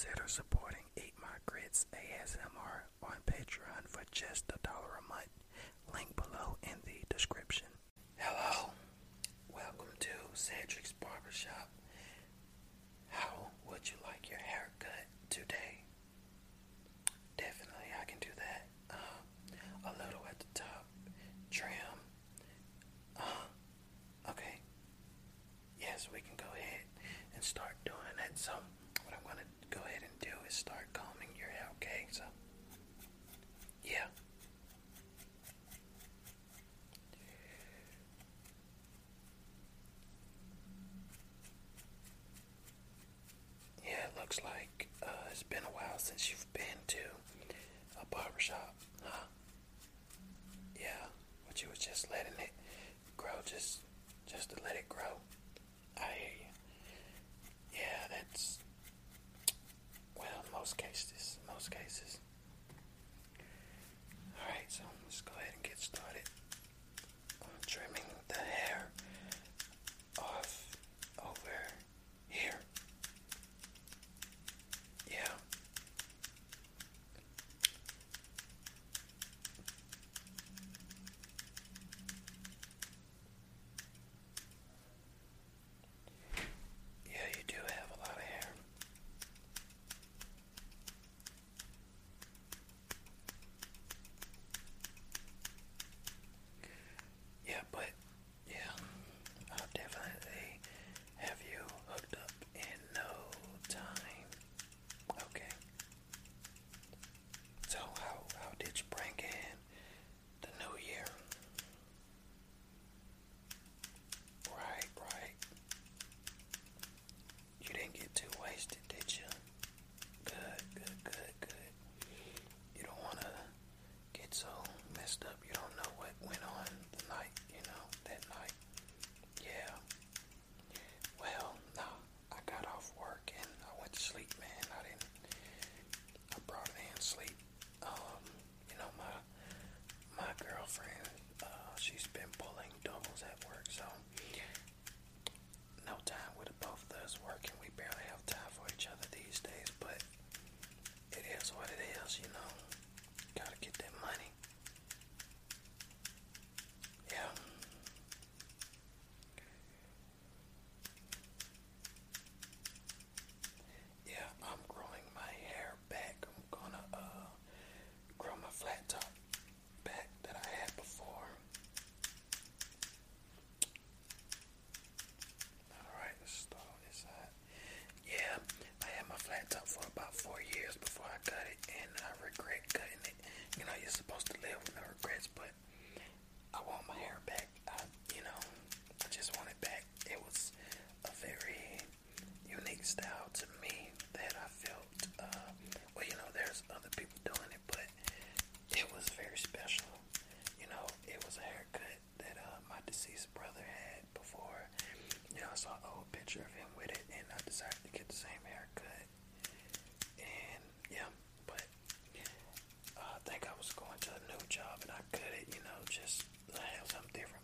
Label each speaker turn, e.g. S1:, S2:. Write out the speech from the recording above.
S1: Consider supporting Eat My Grits ASMR on Patreon for just a dollar a month. Link below in the description. Hello, welcome to Cedric's Barbershop. How would you like your haircut today? Definitely, I can do that. Uh, a little at the top, trim. Uh, okay. Yes, we can go ahead and start doing that. So, what I'm gonna go ahead and do is start combing your hair. Okay, so yeah. Yeah, it looks like uh, it's been a while since you've been to a barbershop, huh? Yeah, but you was just letting it grow, just just to let it grow. I hear you. Yeah, that's well, most cases, most cases. you know, you're supposed to live with no regrets, but I want my hair back. I, you know, I just want it back. It was a very unique style to me that I felt. Uh, well, you know, there's other people doing it, but it was very special. You know, it was a haircut that uh, my deceased brother had before. You know, I saw an old picture of him with it, and I decided to get the same haircut. And yeah, think I was going to a new job and I couldn't, you know, just have something different.